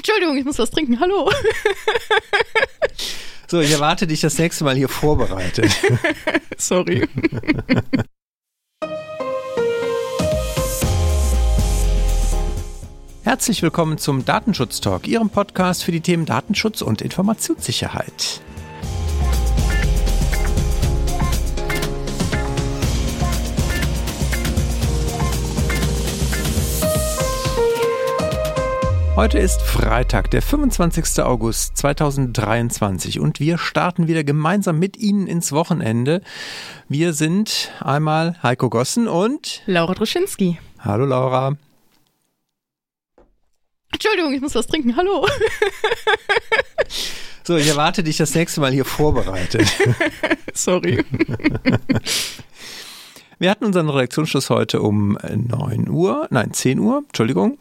Entschuldigung, ich muss was trinken. Hallo. So, ich erwarte dich das nächste Mal hier vorbereitet. Sorry. Herzlich willkommen zum Datenschutz Talk, Ihrem Podcast für die Themen Datenschutz und Informationssicherheit. Heute ist Freitag, der 25. August 2023 und wir starten wieder gemeinsam mit Ihnen ins Wochenende. Wir sind einmal Heiko Gossen und Laura Droschinski. Hallo Laura. Entschuldigung, ich muss was trinken. Hallo. So, ich erwarte dich das nächste Mal hier vorbereitet. Sorry. Wir hatten unseren Redaktionsschluss heute um 9 Uhr, nein, 10 Uhr, Entschuldigung.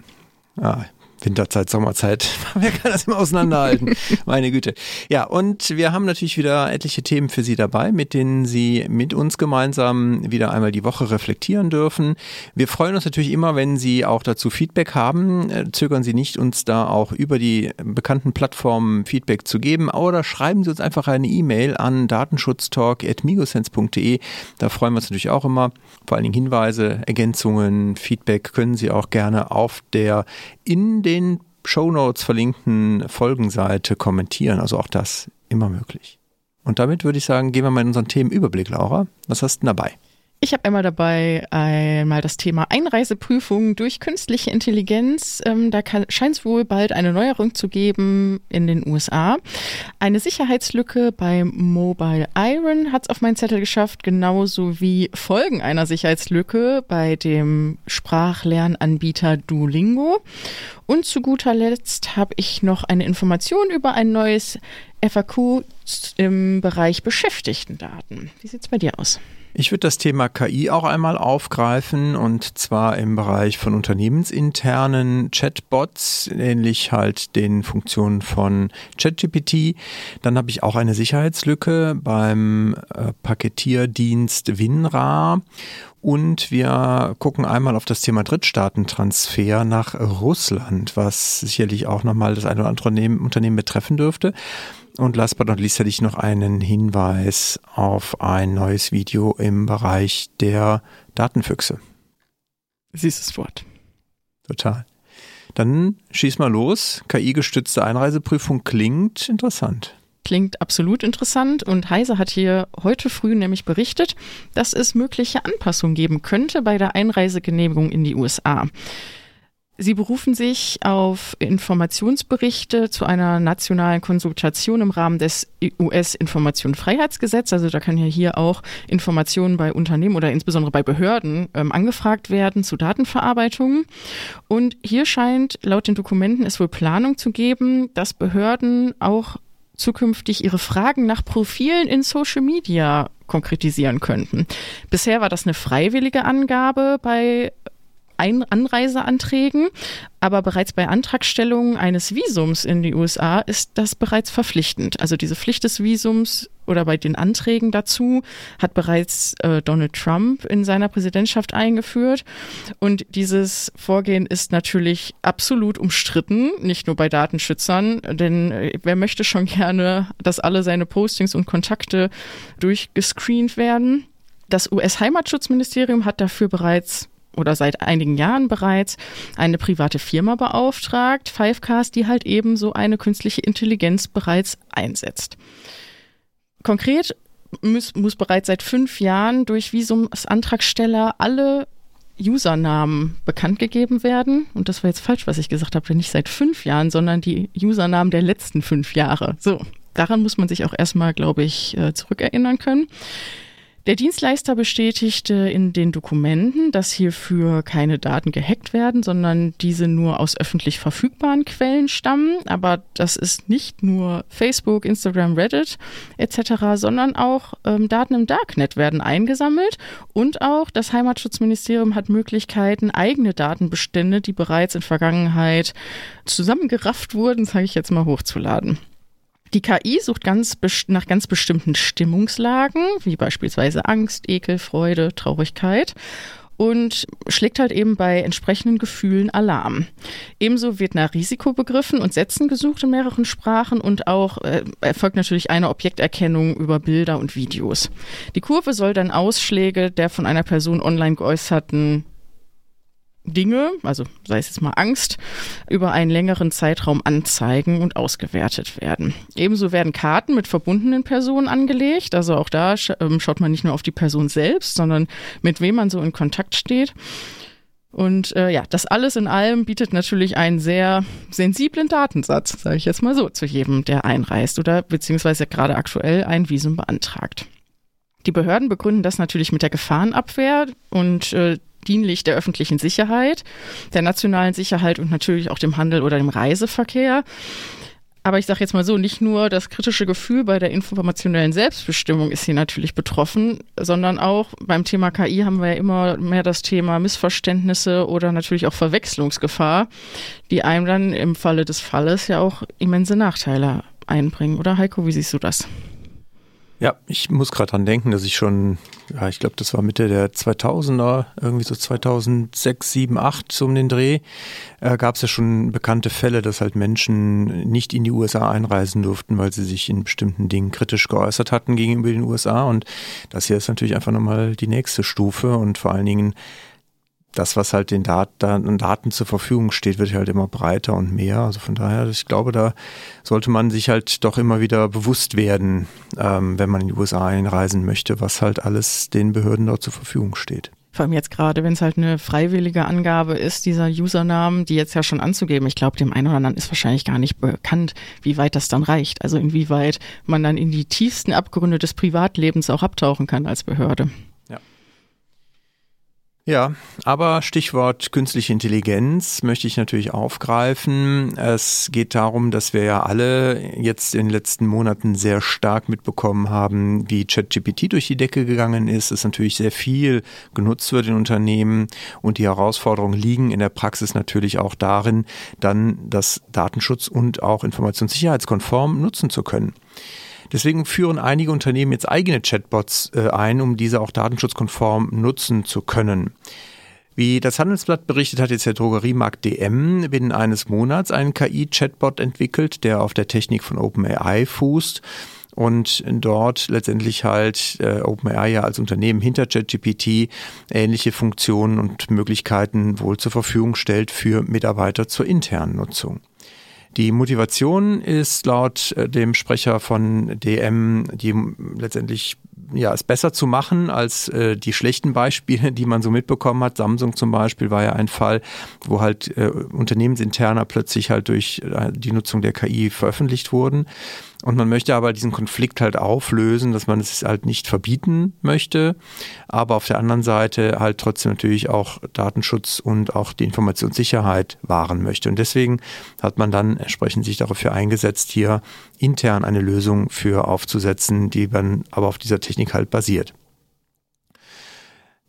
Ah, Winterzeit, Sommerzeit, wer kann das immer auseinanderhalten? Meine Güte. Ja, und wir haben natürlich wieder etliche Themen für Sie dabei, mit denen Sie mit uns gemeinsam wieder einmal die Woche reflektieren dürfen. Wir freuen uns natürlich immer, wenn Sie auch dazu Feedback haben. Äh, zögern Sie nicht, uns da auch über die bekannten Plattformen Feedback zu geben oder schreiben Sie uns einfach eine E-Mail an datenschutztalk.migosense.de. Da freuen wir uns natürlich auch immer. Vor allen Dingen Hinweise, Ergänzungen, Feedback können Sie auch gerne auf der in den Shownotes verlinkten Folgenseite kommentieren. Also auch das immer möglich. Und damit würde ich sagen, gehen wir mal in unseren Themenüberblick, Laura. Was hast du denn dabei? Ich habe einmal dabei einmal das Thema Einreiseprüfung durch künstliche Intelligenz. Ähm, da scheint es wohl bald eine Neuerung zu geben in den USA. Eine Sicherheitslücke beim Mobile Iron hat es auf meinen Zettel geschafft, genauso wie Folgen einer Sicherheitslücke bei dem Sprachlernanbieter Duolingo. Und zu guter Letzt habe ich noch eine Information über ein neues FAQ im Bereich Beschäftigtendaten. Wie sieht es bei dir aus? Ich würde das Thema KI auch einmal aufgreifen und zwar im Bereich von unternehmensinternen Chatbots, ähnlich halt den Funktionen von ChatGPT. Dann habe ich auch eine Sicherheitslücke beim äh, Paketierdienst WinRAR und wir gucken einmal auf das Thema Drittstaatentransfer nach Russland, was sicherlich auch nochmal das eine oder andere Unternehmen betreffen dürfte. Und last but not least hätte ich noch einen Hinweis auf ein neues Video im Bereich der Datenfüchse. Süßes Wort. Total. Dann schieß mal los. KI-gestützte Einreiseprüfung klingt interessant. Klingt absolut interessant und Heise hat hier heute früh nämlich berichtet, dass es mögliche Anpassungen geben könnte bei der Einreisegenehmigung in die USA. Sie berufen sich auf Informationsberichte zu einer nationalen Konsultation im Rahmen des US-Informationsfreiheitsgesetzes. Also da kann ja hier auch Informationen bei Unternehmen oder insbesondere bei Behörden ähm, angefragt werden zu Datenverarbeitung. Und hier scheint laut den Dokumenten es wohl Planung zu geben, dass Behörden auch zukünftig ihre Fragen nach Profilen in Social Media konkretisieren könnten. Bisher war das eine freiwillige Angabe bei ein Anreiseanträgen, aber bereits bei Antragstellung eines Visums in die USA ist das bereits verpflichtend. Also diese Pflicht des Visums oder bei den Anträgen dazu hat bereits äh, Donald Trump in seiner Präsidentschaft eingeführt. Und dieses Vorgehen ist natürlich absolut umstritten, nicht nur bei Datenschützern, denn äh, wer möchte schon gerne, dass alle seine Postings und Kontakte durchgescreent werden. Das US-Heimatschutzministerium hat dafür bereits oder seit einigen Jahren bereits eine private Firma beauftragt, Fivecast, die halt eben so eine künstliche Intelligenz bereits einsetzt. Konkret muss, muss bereits seit fünf Jahren durch Visumsantragsteller alle Usernamen bekannt gegeben werden. Und das war jetzt falsch, was ich gesagt habe, nicht seit fünf Jahren, sondern die Usernamen der letzten fünf Jahre. So, daran muss man sich auch erstmal, glaube ich, äh, zurückerinnern können. Der Dienstleister bestätigte in den Dokumenten, dass hierfür keine Daten gehackt werden, sondern diese nur aus öffentlich verfügbaren Quellen stammen. Aber das ist nicht nur Facebook, Instagram, Reddit etc., sondern auch ähm, Daten im Darknet werden eingesammelt und auch das Heimatschutzministerium hat Möglichkeiten, eigene Datenbestände, die bereits in Vergangenheit zusammengerafft wurden, sage ich jetzt mal, hochzuladen. Die KI sucht ganz nach ganz bestimmten Stimmungslagen, wie beispielsweise Angst, Ekel, Freude, Traurigkeit. und schlägt halt eben bei entsprechenden Gefühlen Alarm. Ebenso wird nach Risikobegriffen und Sätzen gesucht in mehreren Sprachen und auch äh, erfolgt natürlich eine Objekterkennung über Bilder und Videos. Die Kurve soll dann Ausschläge der von einer Person online geäußerten Dinge, also sei es jetzt mal Angst, über einen längeren Zeitraum anzeigen und ausgewertet werden. Ebenso werden Karten mit verbundenen Personen angelegt. Also auch da ähm, schaut man nicht nur auf die Person selbst, sondern mit wem man so in Kontakt steht. Und äh, ja, das alles in allem bietet natürlich einen sehr sensiblen Datensatz, sage ich jetzt mal so, zu jedem, der einreist oder beziehungsweise gerade aktuell ein Visum beantragt. Die Behörden begründen das natürlich mit der Gefahrenabwehr und äh, dienlich der öffentlichen Sicherheit, der nationalen Sicherheit und natürlich auch dem Handel oder dem Reiseverkehr. Aber ich sage jetzt mal so, nicht nur das kritische Gefühl bei der informationellen Selbstbestimmung ist hier natürlich betroffen, sondern auch beim Thema KI haben wir ja immer mehr das Thema Missverständnisse oder natürlich auch Verwechslungsgefahr, die einem dann im Falle des Falles ja auch immense Nachteile einbringen. Oder Heiko, wie siehst du das? Ja, ich muss gerade dran denken, dass ich schon, ja, ich glaube, das war Mitte der 2000er, irgendwie so 2006, 7, 8 so um den Dreh, äh, gab es ja schon bekannte Fälle, dass halt Menschen nicht in die USA einreisen durften, weil sie sich in bestimmten Dingen kritisch geäußert hatten gegenüber den USA. Und das hier ist natürlich einfach nochmal die nächste Stufe und vor allen Dingen das, was halt den Daten, Daten zur Verfügung steht, wird halt immer breiter und mehr. Also von daher, ich glaube, da sollte man sich halt doch immer wieder bewusst werden, ähm, wenn man in die USA einreisen möchte, was halt alles den Behörden dort zur Verfügung steht. Vor allem jetzt gerade, wenn es halt eine freiwillige Angabe ist, dieser Usernamen, die jetzt ja schon anzugeben. Ich glaube, dem einen oder anderen ist wahrscheinlich gar nicht bekannt, wie weit das dann reicht. Also inwieweit man dann in die tiefsten Abgründe des Privatlebens auch abtauchen kann als Behörde. Ja, aber Stichwort künstliche Intelligenz möchte ich natürlich aufgreifen. Es geht darum, dass wir ja alle jetzt in den letzten Monaten sehr stark mitbekommen haben, wie ChatGPT durch die Decke gegangen ist, es natürlich sehr viel genutzt wird in Unternehmen und die Herausforderungen liegen in der Praxis natürlich auch darin, dann das Datenschutz und auch informationssicherheitskonform nutzen zu können. Deswegen führen einige Unternehmen jetzt eigene Chatbots äh, ein, um diese auch datenschutzkonform nutzen zu können. Wie das Handelsblatt berichtet, hat jetzt der Drogeriemarkt DM binnen eines Monats einen KI-Chatbot entwickelt, der auf der Technik von OpenAI fußt und dort letztendlich halt äh, OpenAI ja als Unternehmen hinter ChatGPT ähnliche Funktionen und Möglichkeiten wohl zur Verfügung stellt für Mitarbeiter zur internen Nutzung. Die Motivation ist laut äh, dem Sprecher von DM, die letztendlich ja, es besser zu machen als äh, die schlechten Beispiele, die man so mitbekommen hat. Samsung zum Beispiel war ja ein Fall, wo halt äh, unternehmensinterner plötzlich halt durch äh, die Nutzung der KI veröffentlicht wurden. Und man möchte aber diesen Konflikt halt auflösen, dass man es halt nicht verbieten möchte, aber auf der anderen Seite halt trotzdem natürlich auch Datenschutz und auch die Informationssicherheit wahren möchte. Und deswegen hat man dann entsprechend sich dafür eingesetzt, hier intern eine Lösung für aufzusetzen, die dann aber auf dieser Technik halt basiert.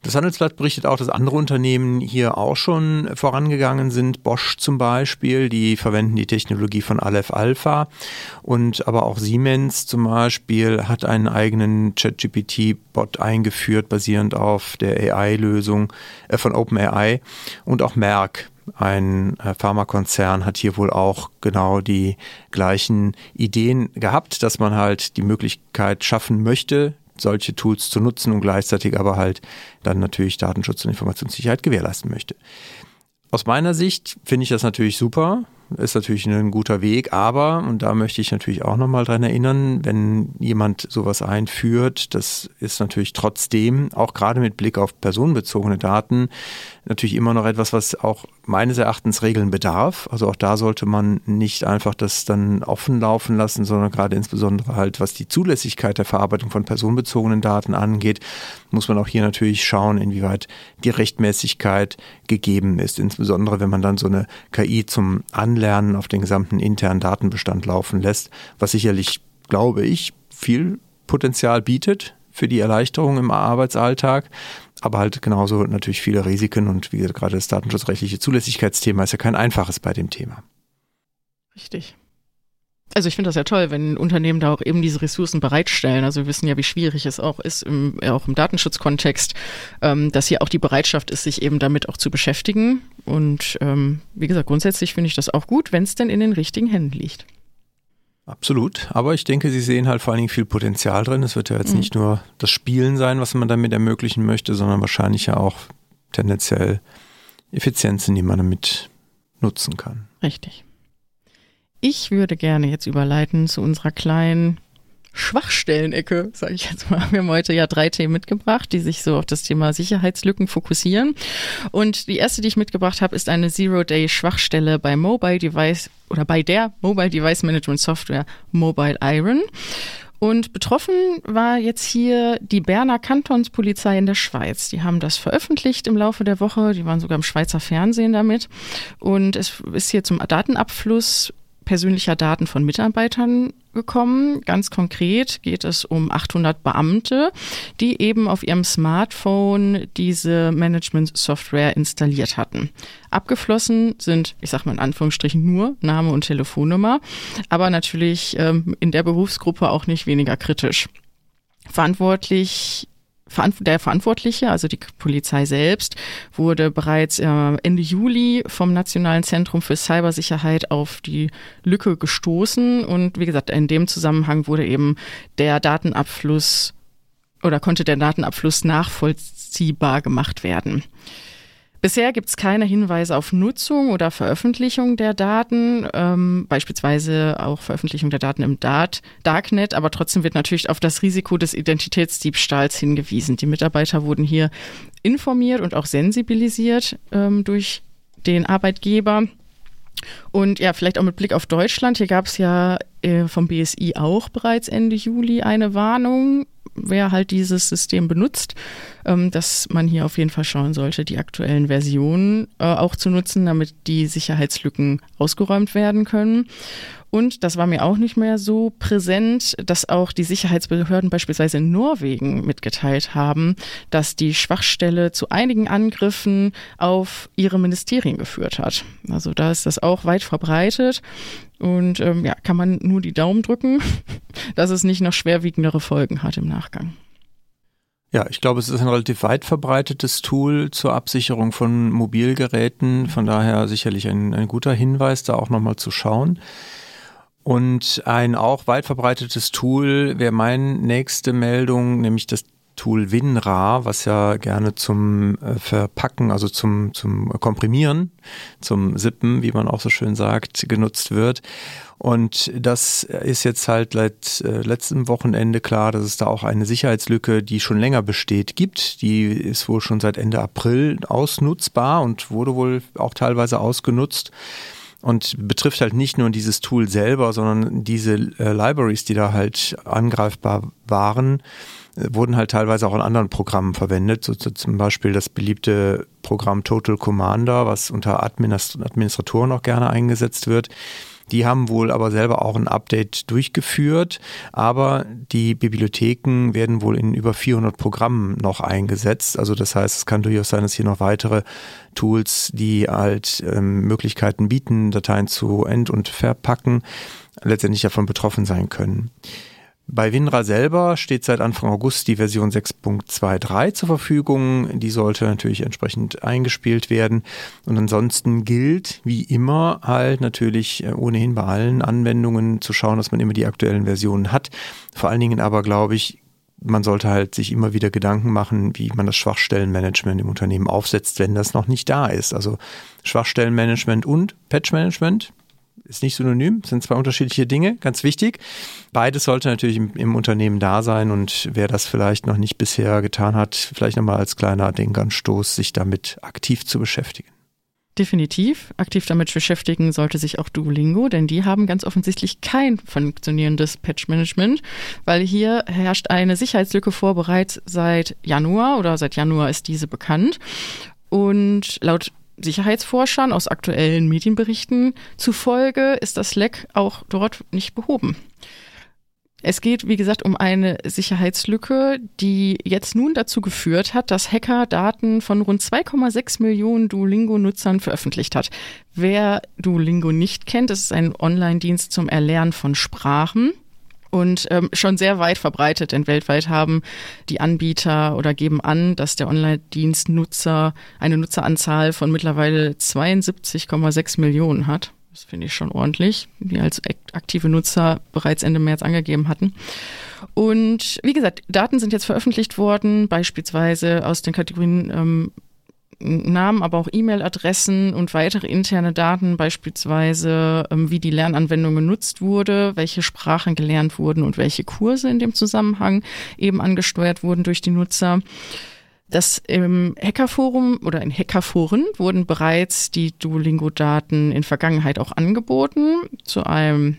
Das Handelsblatt berichtet auch, dass andere Unternehmen hier auch schon vorangegangen sind. Bosch zum Beispiel, die verwenden die Technologie von Aleph Alpha. Und aber auch Siemens zum Beispiel hat einen eigenen ChatGPT-Bot eingeführt, basierend auf der AI-Lösung äh, von OpenAI. Und auch Merck ein äh, Pharmakonzern hat hier wohl auch genau die gleichen Ideen gehabt, dass man halt die Möglichkeit schaffen möchte, solche Tools zu nutzen und gleichzeitig aber halt dann natürlich Datenschutz und Informationssicherheit gewährleisten möchte. Aus meiner Sicht finde ich das natürlich super, ist natürlich ein guter Weg, aber, und da möchte ich natürlich auch nochmal dran erinnern, wenn jemand sowas einführt, das ist natürlich trotzdem, auch gerade mit Blick auf personenbezogene Daten, natürlich immer noch etwas, was auch meines Erachtens Regeln bedarf. Also auch da sollte man nicht einfach das dann offen laufen lassen, sondern gerade insbesondere halt, was die Zulässigkeit der Verarbeitung von personenbezogenen Daten angeht, muss man auch hier natürlich schauen, inwieweit die Rechtmäßigkeit gegeben ist. Insbesondere wenn man dann so eine KI zum Anlernen auf den gesamten internen Datenbestand laufen lässt, was sicherlich, glaube ich, viel Potenzial bietet für die Erleichterung im Arbeitsalltag, aber halt genauso natürlich viele Risiken und wie gesagt, gerade das datenschutzrechtliche Zulässigkeitsthema ist ja kein einfaches bei dem Thema. Richtig. Also ich finde das ja toll, wenn Unternehmen da auch eben diese Ressourcen bereitstellen. Also wir wissen ja, wie schwierig es auch ist, im, auch im Datenschutzkontext, ähm, dass hier auch die Bereitschaft ist, sich eben damit auch zu beschäftigen. Und ähm, wie gesagt, grundsätzlich finde ich das auch gut, wenn es denn in den richtigen Händen liegt. Absolut, aber ich denke, Sie sehen halt vor allen Dingen viel Potenzial drin. Es wird ja jetzt mhm. nicht nur das Spielen sein, was man damit ermöglichen möchte, sondern wahrscheinlich ja auch tendenziell Effizienzen, die man damit nutzen kann. Richtig. Ich würde gerne jetzt überleiten zu unserer kleinen Schwachstellenecke, sage ich jetzt mal. Wir haben heute ja drei Themen mitgebracht, die sich so auf das Thema Sicherheitslücken fokussieren. Und die erste, die ich mitgebracht habe, ist eine Zero-Day-Schwachstelle bei Mobile Device oder bei der Mobile Device Management Software Mobile Iron. Und betroffen war jetzt hier die Berner Kantonspolizei in der Schweiz. Die haben das veröffentlicht im Laufe der Woche. Die waren sogar im Schweizer Fernsehen damit. Und es ist hier zum Datenabfluss persönlicher Daten von Mitarbeitern gekommen. Ganz konkret geht es um 800 Beamte, die eben auf ihrem Smartphone diese Management-Software installiert hatten. Abgeflossen sind, ich sage mal in Anführungsstrichen, nur Name und Telefonnummer, aber natürlich ähm, in der Berufsgruppe auch nicht weniger kritisch. Verantwortlich der Verantwortliche, also die Polizei selbst, wurde bereits äh, Ende Juli vom Nationalen Zentrum für Cybersicherheit auf die Lücke gestoßen. Und wie gesagt, in dem Zusammenhang wurde eben der Datenabfluss oder konnte der Datenabfluss nachvollziehbar gemacht werden. Bisher gibt es keine Hinweise auf Nutzung oder Veröffentlichung der Daten, ähm, beispielsweise auch Veröffentlichung der Daten im Dart Darknet, aber trotzdem wird natürlich auf das Risiko des Identitätsdiebstahls hingewiesen. Die Mitarbeiter wurden hier informiert und auch sensibilisiert ähm, durch den Arbeitgeber. Und ja, vielleicht auch mit Blick auf Deutschland. Hier gab es ja äh, vom BSI auch bereits Ende Juli eine Warnung wer halt dieses System benutzt, ähm, dass man hier auf jeden Fall schauen sollte, die aktuellen Versionen äh, auch zu nutzen, damit die Sicherheitslücken ausgeräumt werden können. Und das war mir auch nicht mehr so präsent, dass auch die Sicherheitsbehörden beispielsweise in Norwegen mitgeteilt haben, dass die Schwachstelle zu einigen Angriffen auf ihre Ministerien geführt hat. Also da ist das auch weit verbreitet. Und ähm, ja, kann man nur die Daumen drücken, dass es nicht noch schwerwiegendere Folgen hat im Nachgang. Ja, ich glaube, es ist ein relativ weit verbreitetes Tool zur Absicherung von Mobilgeräten. Von daher sicherlich ein, ein guter Hinweis, da auch nochmal zu schauen. Und ein auch weit verbreitetes Tool wäre meine nächste Meldung, nämlich das Tool WinRAR, was ja gerne zum äh, Verpacken, also zum, zum Komprimieren, zum Sippen, wie man auch so schön sagt, genutzt wird. Und das ist jetzt halt seit äh, letztem Wochenende klar, dass es da auch eine Sicherheitslücke, die schon länger besteht, gibt. Die ist wohl schon seit Ende April ausnutzbar und wurde wohl auch teilweise ausgenutzt und betrifft halt nicht nur dieses Tool selber, sondern diese äh, Libraries, die da halt angreifbar waren wurden halt teilweise auch in anderen Programmen verwendet, so, so zum Beispiel das beliebte Programm Total Commander, was unter Administ Administratoren auch gerne eingesetzt wird. Die haben wohl aber selber auch ein Update durchgeführt, aber die Bibliotheken werden wohl in über 400 Programmen noch eingesetzt. Also das heißt, es kann durchaus sein, dass hier noch weitere Tools, die halt ähm, Möglichkeiten bieten, Dateien zu end- und verpacken, letztendlich davon betroffen sein können. Bei WinRAR selber steht seit Anfang August die Version 6.23 zur Verfügung. Die sollte natürlich entsprechend eingespielt werden. Und ansonsten gilt, wie immer, halt natürlich äh, ohnehin bei allen Anwendungen zu schauen, dass man immer die aktuellen Versionen hat. Vor allen Dingen aber, glaube ich, man sollte halt sich immer wieder Gedanken machen, wie man das Schwachstellenmanagement im Unternehmen aufsetzt, wenn das noch nicht da ist. Also Schwachstellenmanagement und Patchmanagement ist nicht synonym, sind zwei unterschiedliche Dinge, ganz wichtig. Beides sollte natürlich im, im, Unternehmen da sein und wer das vielleicht noch nicht bisher getan hat, vielleicht nochmal als kleiner Denkanstoß, sich damit aktiv zu beschäftigen. Definitiv. Aktiv damit beschäftigen sollte sich auch Duolingo, denn die haben ganz offensichtlich kein funktionierendes Patch-Management, weil hier herrscht eine Sicherheitslücke vor bereits seit Januar oder seit Januar ist diese bekannt. Und laut Sicherheitsforschern aus aktuellen Medienberichten zufolge ist das Leck auch dort nicht behoben. Es geht, wie gesagt, um eine Sicherheitslücke, die jetzt nun dazu geführt hat, dass Hacker Daten von rund 2,6 Millionen Duolingo-Nutzern veröffentlicht hat. Wer Duolingo nicht kennt, ist ein Online-Dienst zum Erlernen von Sprachen und ähm, schon sehr weit verbreitet, denn weltweit haben die Anbieter oder geben an, dass der Online-Dienst Nutzer eine Nutzeranzahl von mittlerweile 72,6 Millionen hat. Das finde ich schon ordentlich, die als aktive Nutzer bereits Ende März angegeben hatten. Und wie gesagt, Daten sind jetzt veröffentlicht worden, beispielsweise aus den Kategorien ähm, Namen, aber auch E-Mail-Adressen und weitere interne Daten, beispielsweise ähm, wie die Lernanwendung genutzt wurde, welche Sprachen gelernt wurden und welche Kurse in dem Zusammenhang eben angesteuert wurden durch die Nutzer. Das im Hackerforum oder in Hackerforen wurden bereits die Duolingo-Daten in Vergangenheit auch angeboten zu einem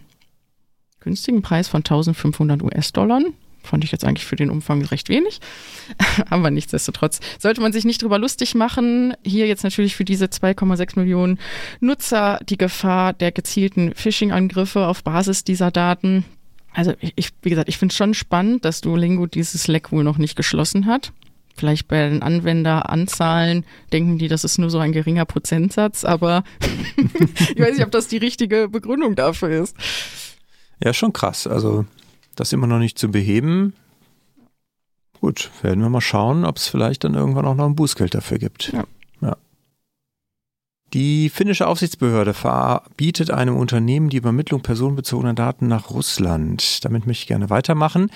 günstigen Preis von 1500 US-Dollar. Fand ich jetzt eigentlich für den Umfang recht wenig. Aber nichtsdestotrotz sollte man sich nicht drüber lustig machen. Hier jetzt natürlich für diese 2,6 Millionen Nutzer die Gefahr der gezielten Phishing-Angriffe auf Basis dieser Daten. Also ich, wie gesagt, ich finde es schon spannend, dass Duolingo dieses Leck wohl noch nicht geschlossen hat. Vielleicht bei den Anwenderanzahlen denken die, das ist nur so ein geringer Prozentsatz, aber ich weiß nicht, ob das die richtige Begründung dafür ist. Ja, schon krass. Also das immer noch nicht zu beheben. Gut, werden wir mal schauen, ob es vielleicht dann irgendwann auch noch ein Bußgeld dafür gibt. Ja. ja. Die finnische Aufsichtsbehörde verbietet einem Unternehmen die Übermittlung personenbezogener Daten nach Russland. Damit möchte ich gerne weitermachen.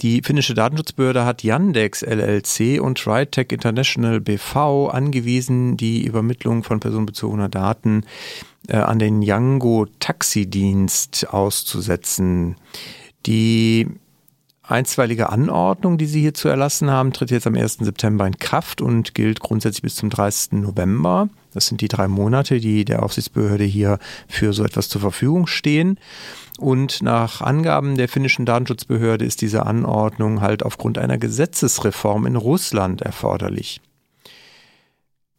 Die finnische Datenschutzbehörde hat Yandex LLC und RideTech International BV angewiesen, die Übermittlung von personenbezogener Daten äh, an den Yango Taxidienst auszusetzen. Die einstweilige Anordnung, die Sie hier zu erlassen haben, tritt jetzt am 1. September in Kraft und gilt grundsätzlich bis zum 30. November. Das sind die drei Monate, die der Aufsichtsbehörde hier für so etwas zur Verfügung stehen. Und nach Angaben der finnischen Datenschutzbehörde ist diese Anordnung halt aufgrund einer Gesetzesreform in Russland erforderlich.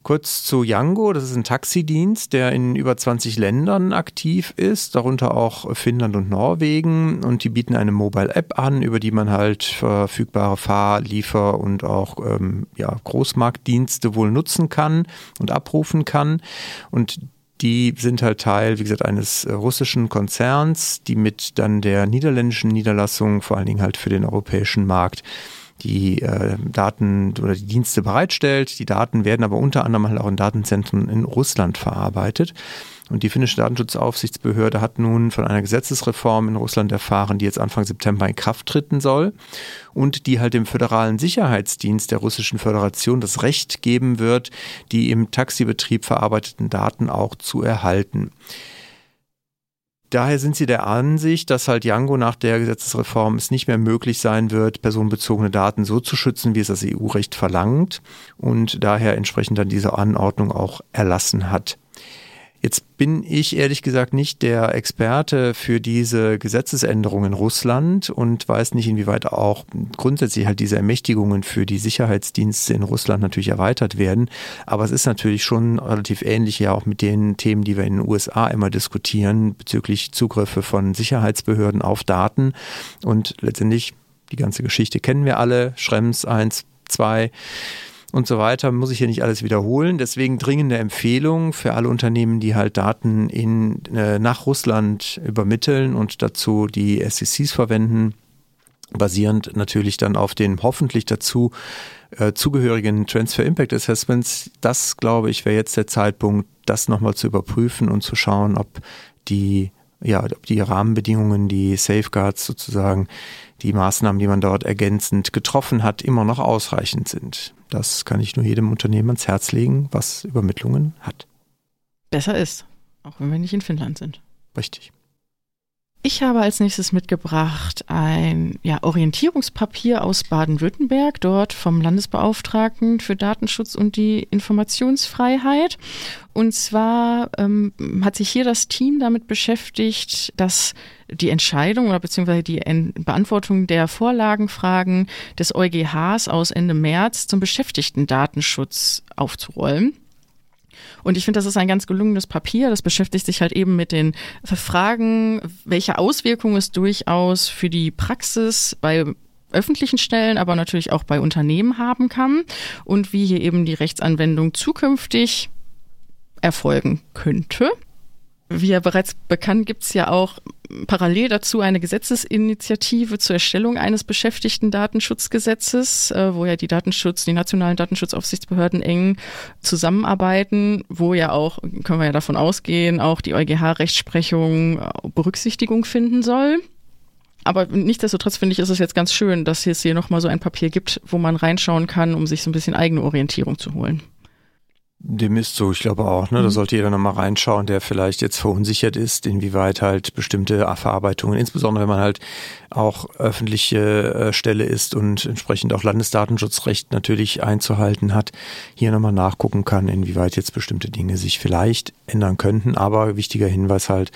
Kurz zu Yango, das ist ein Taxidienst, der in über 20 Ländern aktiv ist, darunter auch Finnland und Norwegen. Und die bieten eine Mobile-App an, über die man halt verfügbare Fahr-, Liefer- und auch ähm, ja, Großmarktdienste wohl nutzen kann und abrufen kann. Und die sind halt Teil, wie gesagt, eines russischen Konzerns, die mit dann der niederländischen Niederlassung, vor allen Dingen halt für den europäischen Markt, die äh, Daten oder die Dienste bereitstellt. Die Daten werden aber unter anderem halt auch in Datenzentren in Russland verarbeitet. Und die finnische Datenschutzaufsichtsbehörde hat nun von einer Gesetzesreform in Russland erfahren, die jetzt Anfang September in Kraft treten soll und die halt dem föderalen Sicherheitsdienst der Russischen Föderation das Recht geben wird, die im Taxibetrieb verarbeiteten Daten auch zu erhalten. Daher sind sie der Ansicht, dass halt Django nach der Gesetzesreform es nicht mehr möglich sein wird, personenbezogene Daten so zu schützen, wie es das EU-Recht verlangt und daher entsprechend dann diese Anordnung auch erlassen hat. Jetzt bin ich ehrlich gesagt nicht der Experte für diese Gesetzesänderung in Russland und weiß nicht, inwieweit auch grundsätzlich halt diese Ermächtigungen für die Sicherheitsdienste in Russland natürlich erweitert werden. Aber es ist natürlich schon relativ ähnlich ja auch mit den Themen, die wir in den USA immer diskutieren bezüglich Zugriffe von Sicherheitsbehörden auf Daten. Und letztendlich die ganze Geschichte kennen wir alle. Schrems 1, 2 und so weiter, muss ich hier nicht alles wiederholen. Deswegen dringende Empfehlung für alle Unternehmen, die halt Daten in, äh, nach Russland übermitteln und dazu die SECs verwenden, basierend natürlich dann auf den hoffentlich dazu äh, zugehörigen Transfer Impact Assessments. Das, glaube ich, wäre jetzt der Zeitpunkt, das nochmal zu überprüfen und zu schauen, ob die ja, ob die Rahmenbedingungen, die Safeguards sozusagen, die Maßnahmen, die man dort ergänzend getroffen hat, immer noch ausreichend sind. Das kann ich nur jedem Unternehmen ans Herz legen, was Übermittlungen hat. Besser ist, auch wenn wir nicht in Finnland sind. Richtig. Ich habe als nächstes mitgebracht ein ja, Orientierungspapier aus Baden-Württemberg, dort vom Landesbeauftragten für Datenschutz und die Informationsfreiheit. Und zwar ähm, hat sich hier das Team damit beschäftigt, dass die Entscheidung oder beziehungsweise die Beantwortung der Vorlagenfragen des EuGHs aus Ende März zum Beschäftigten-Datenschutz aufzurollen. Und ich finde, das ist ein ganz gelungenes Papier. Das beschäftigt sich halt eben mit den Fragen, welche Auswirkungen es durchaus für die Praxis bei öffentlichen Stellen, aber natürlich auch bei Unternehmen haben kann und wie hier eben die Rechtsanwendung zukünftig erfolgen könnte. Wie ja bereits bekannt, gibt es ja auch parallel dazu eine Gesetzesinitiative zur Erstellung eines beschäftigten Datenschutzgesetzes, äh, wo ja die Datenschutz, die nationalen Datenschutzaufsichtsbehörden eng zusammenarbeiten, wo ja auch, können wir ja davon ausgehen, auch die EuGH-Rechtsprechung äh, Berücksichtigung finden soll. Aber nichtsdestotrotz finde ich, ist es jetzt ganz schön, dass es hier nochmal so ein Papier gibt, wo man reinschauen kann, um sich so ein bisschen eigene Orientierung zu holen. Dem ist so, ich glaube auch, ne? Da mhm. sollte jeder nochmal reinschauen, der vielleicht jetzt verunsichert ist, inwieweit halt bestimmte Verarbeitungen, insbesondere wenn man halt auch öffentliche äh, Stelle ist und entsprechend auch Landesdatenschutzrecht natürlich einzuhalten hat, hier nochmal nachgucken kann, inwieweit jetzt bestimmte Dinge sich vielleicht ändern könnten. Aber wichtiger Hinweis halt,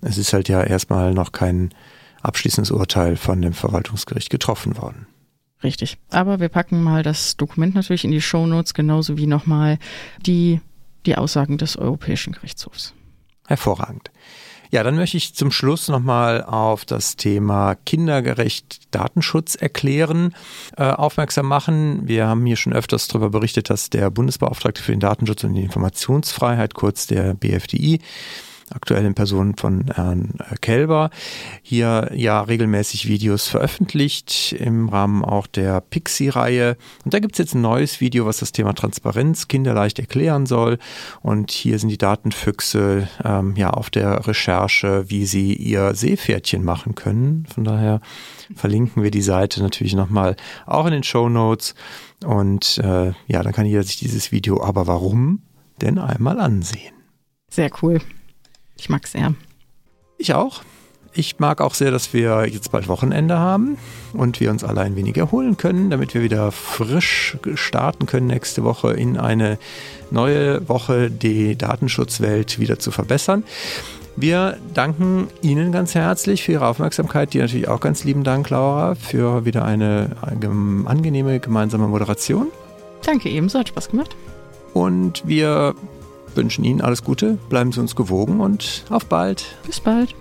es ist halt ja erstmal noch kein abschließendes Urteil von dem Verwaltungsgericht getroffen worden. Richtig. Aber wir packen mal das Dokument natürlich in die Show Notes, genauso wie nochmal die, die Aussagen des Europäischen Gerichtshofs. Hervorragend. Ja, dann möchte ich zum Schluss nochmal auf das Thema kindergerecht Datenschutz erklären, äh, aufmerksam machen. Wir haben hier schon öfters darüber berichtet, dass der Bundesbeauftragte für den Datenschutz und die Informationsfreiheit, kurz der BFDI, aktuell in Person von Herrn äh, Kelber, hier ja regelmäßig Videos veröffentlicht, im Rahmen auch der Pixie-Reihe. Und da gibt es jetzt ein neues Video, was das Thema Transparenz kinderleicht erklären soll. Und hier sind die Datenfüchse ähm, ja auf der Recherche, wie sie ihr Seepferdchen machen können. Von daher verlinken wir die Seite natürlich nochmal auch in den Show Notes. Und äh, ja, dann kann jeder sich dieses Video aber warum denn einmal ansehen. Sehr cool. Ich mag sehr. Ich auch. Ich mag auch sehr, dass wir jetzt bald Wochenende haben und wir uns alle ein wenig erholen können, damit wir wieder frisch starten können nächste Woche in eine neue Woche, die Datenschutzwelt wieder zu verbessern. Wir danken Ihnen ganz herzlich für Ihre Aufmerksamkeit. Dir natürlich auch ganz lieben Dank, Laura, für wieder eine angenehme gemeinsame Moderation. Danke ebenso, hat Spaß gemacht. Und wir wünschen Ihnen alles Gute, bleiben Sie uns gewogen und auf bald. Bis bald.